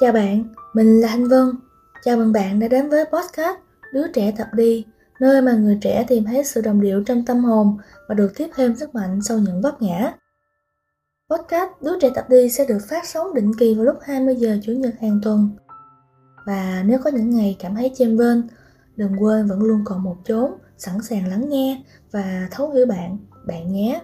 Chào bạn, mình là Thanh Vân. Chào mừng bạn đã đến với podcast Đứa trẻ tập đi, nơi mà người trẻ tìm thấy sự đồng điệu trong tâm hồn và được tiếp thêm sức mạnh sau những vấp ngã. Podcast Đứa trẻ tập đi sẽ được phát sóng định kỳ vào lúc 20 giờ Chủ nhật hàng tuần. Và nếu có những ngày cảm thấy chênh vênh, đừng quên vẫn luôn còn một chốn sẵn sàng lắng nghe và thấu hiểu bạn, bạn nhé.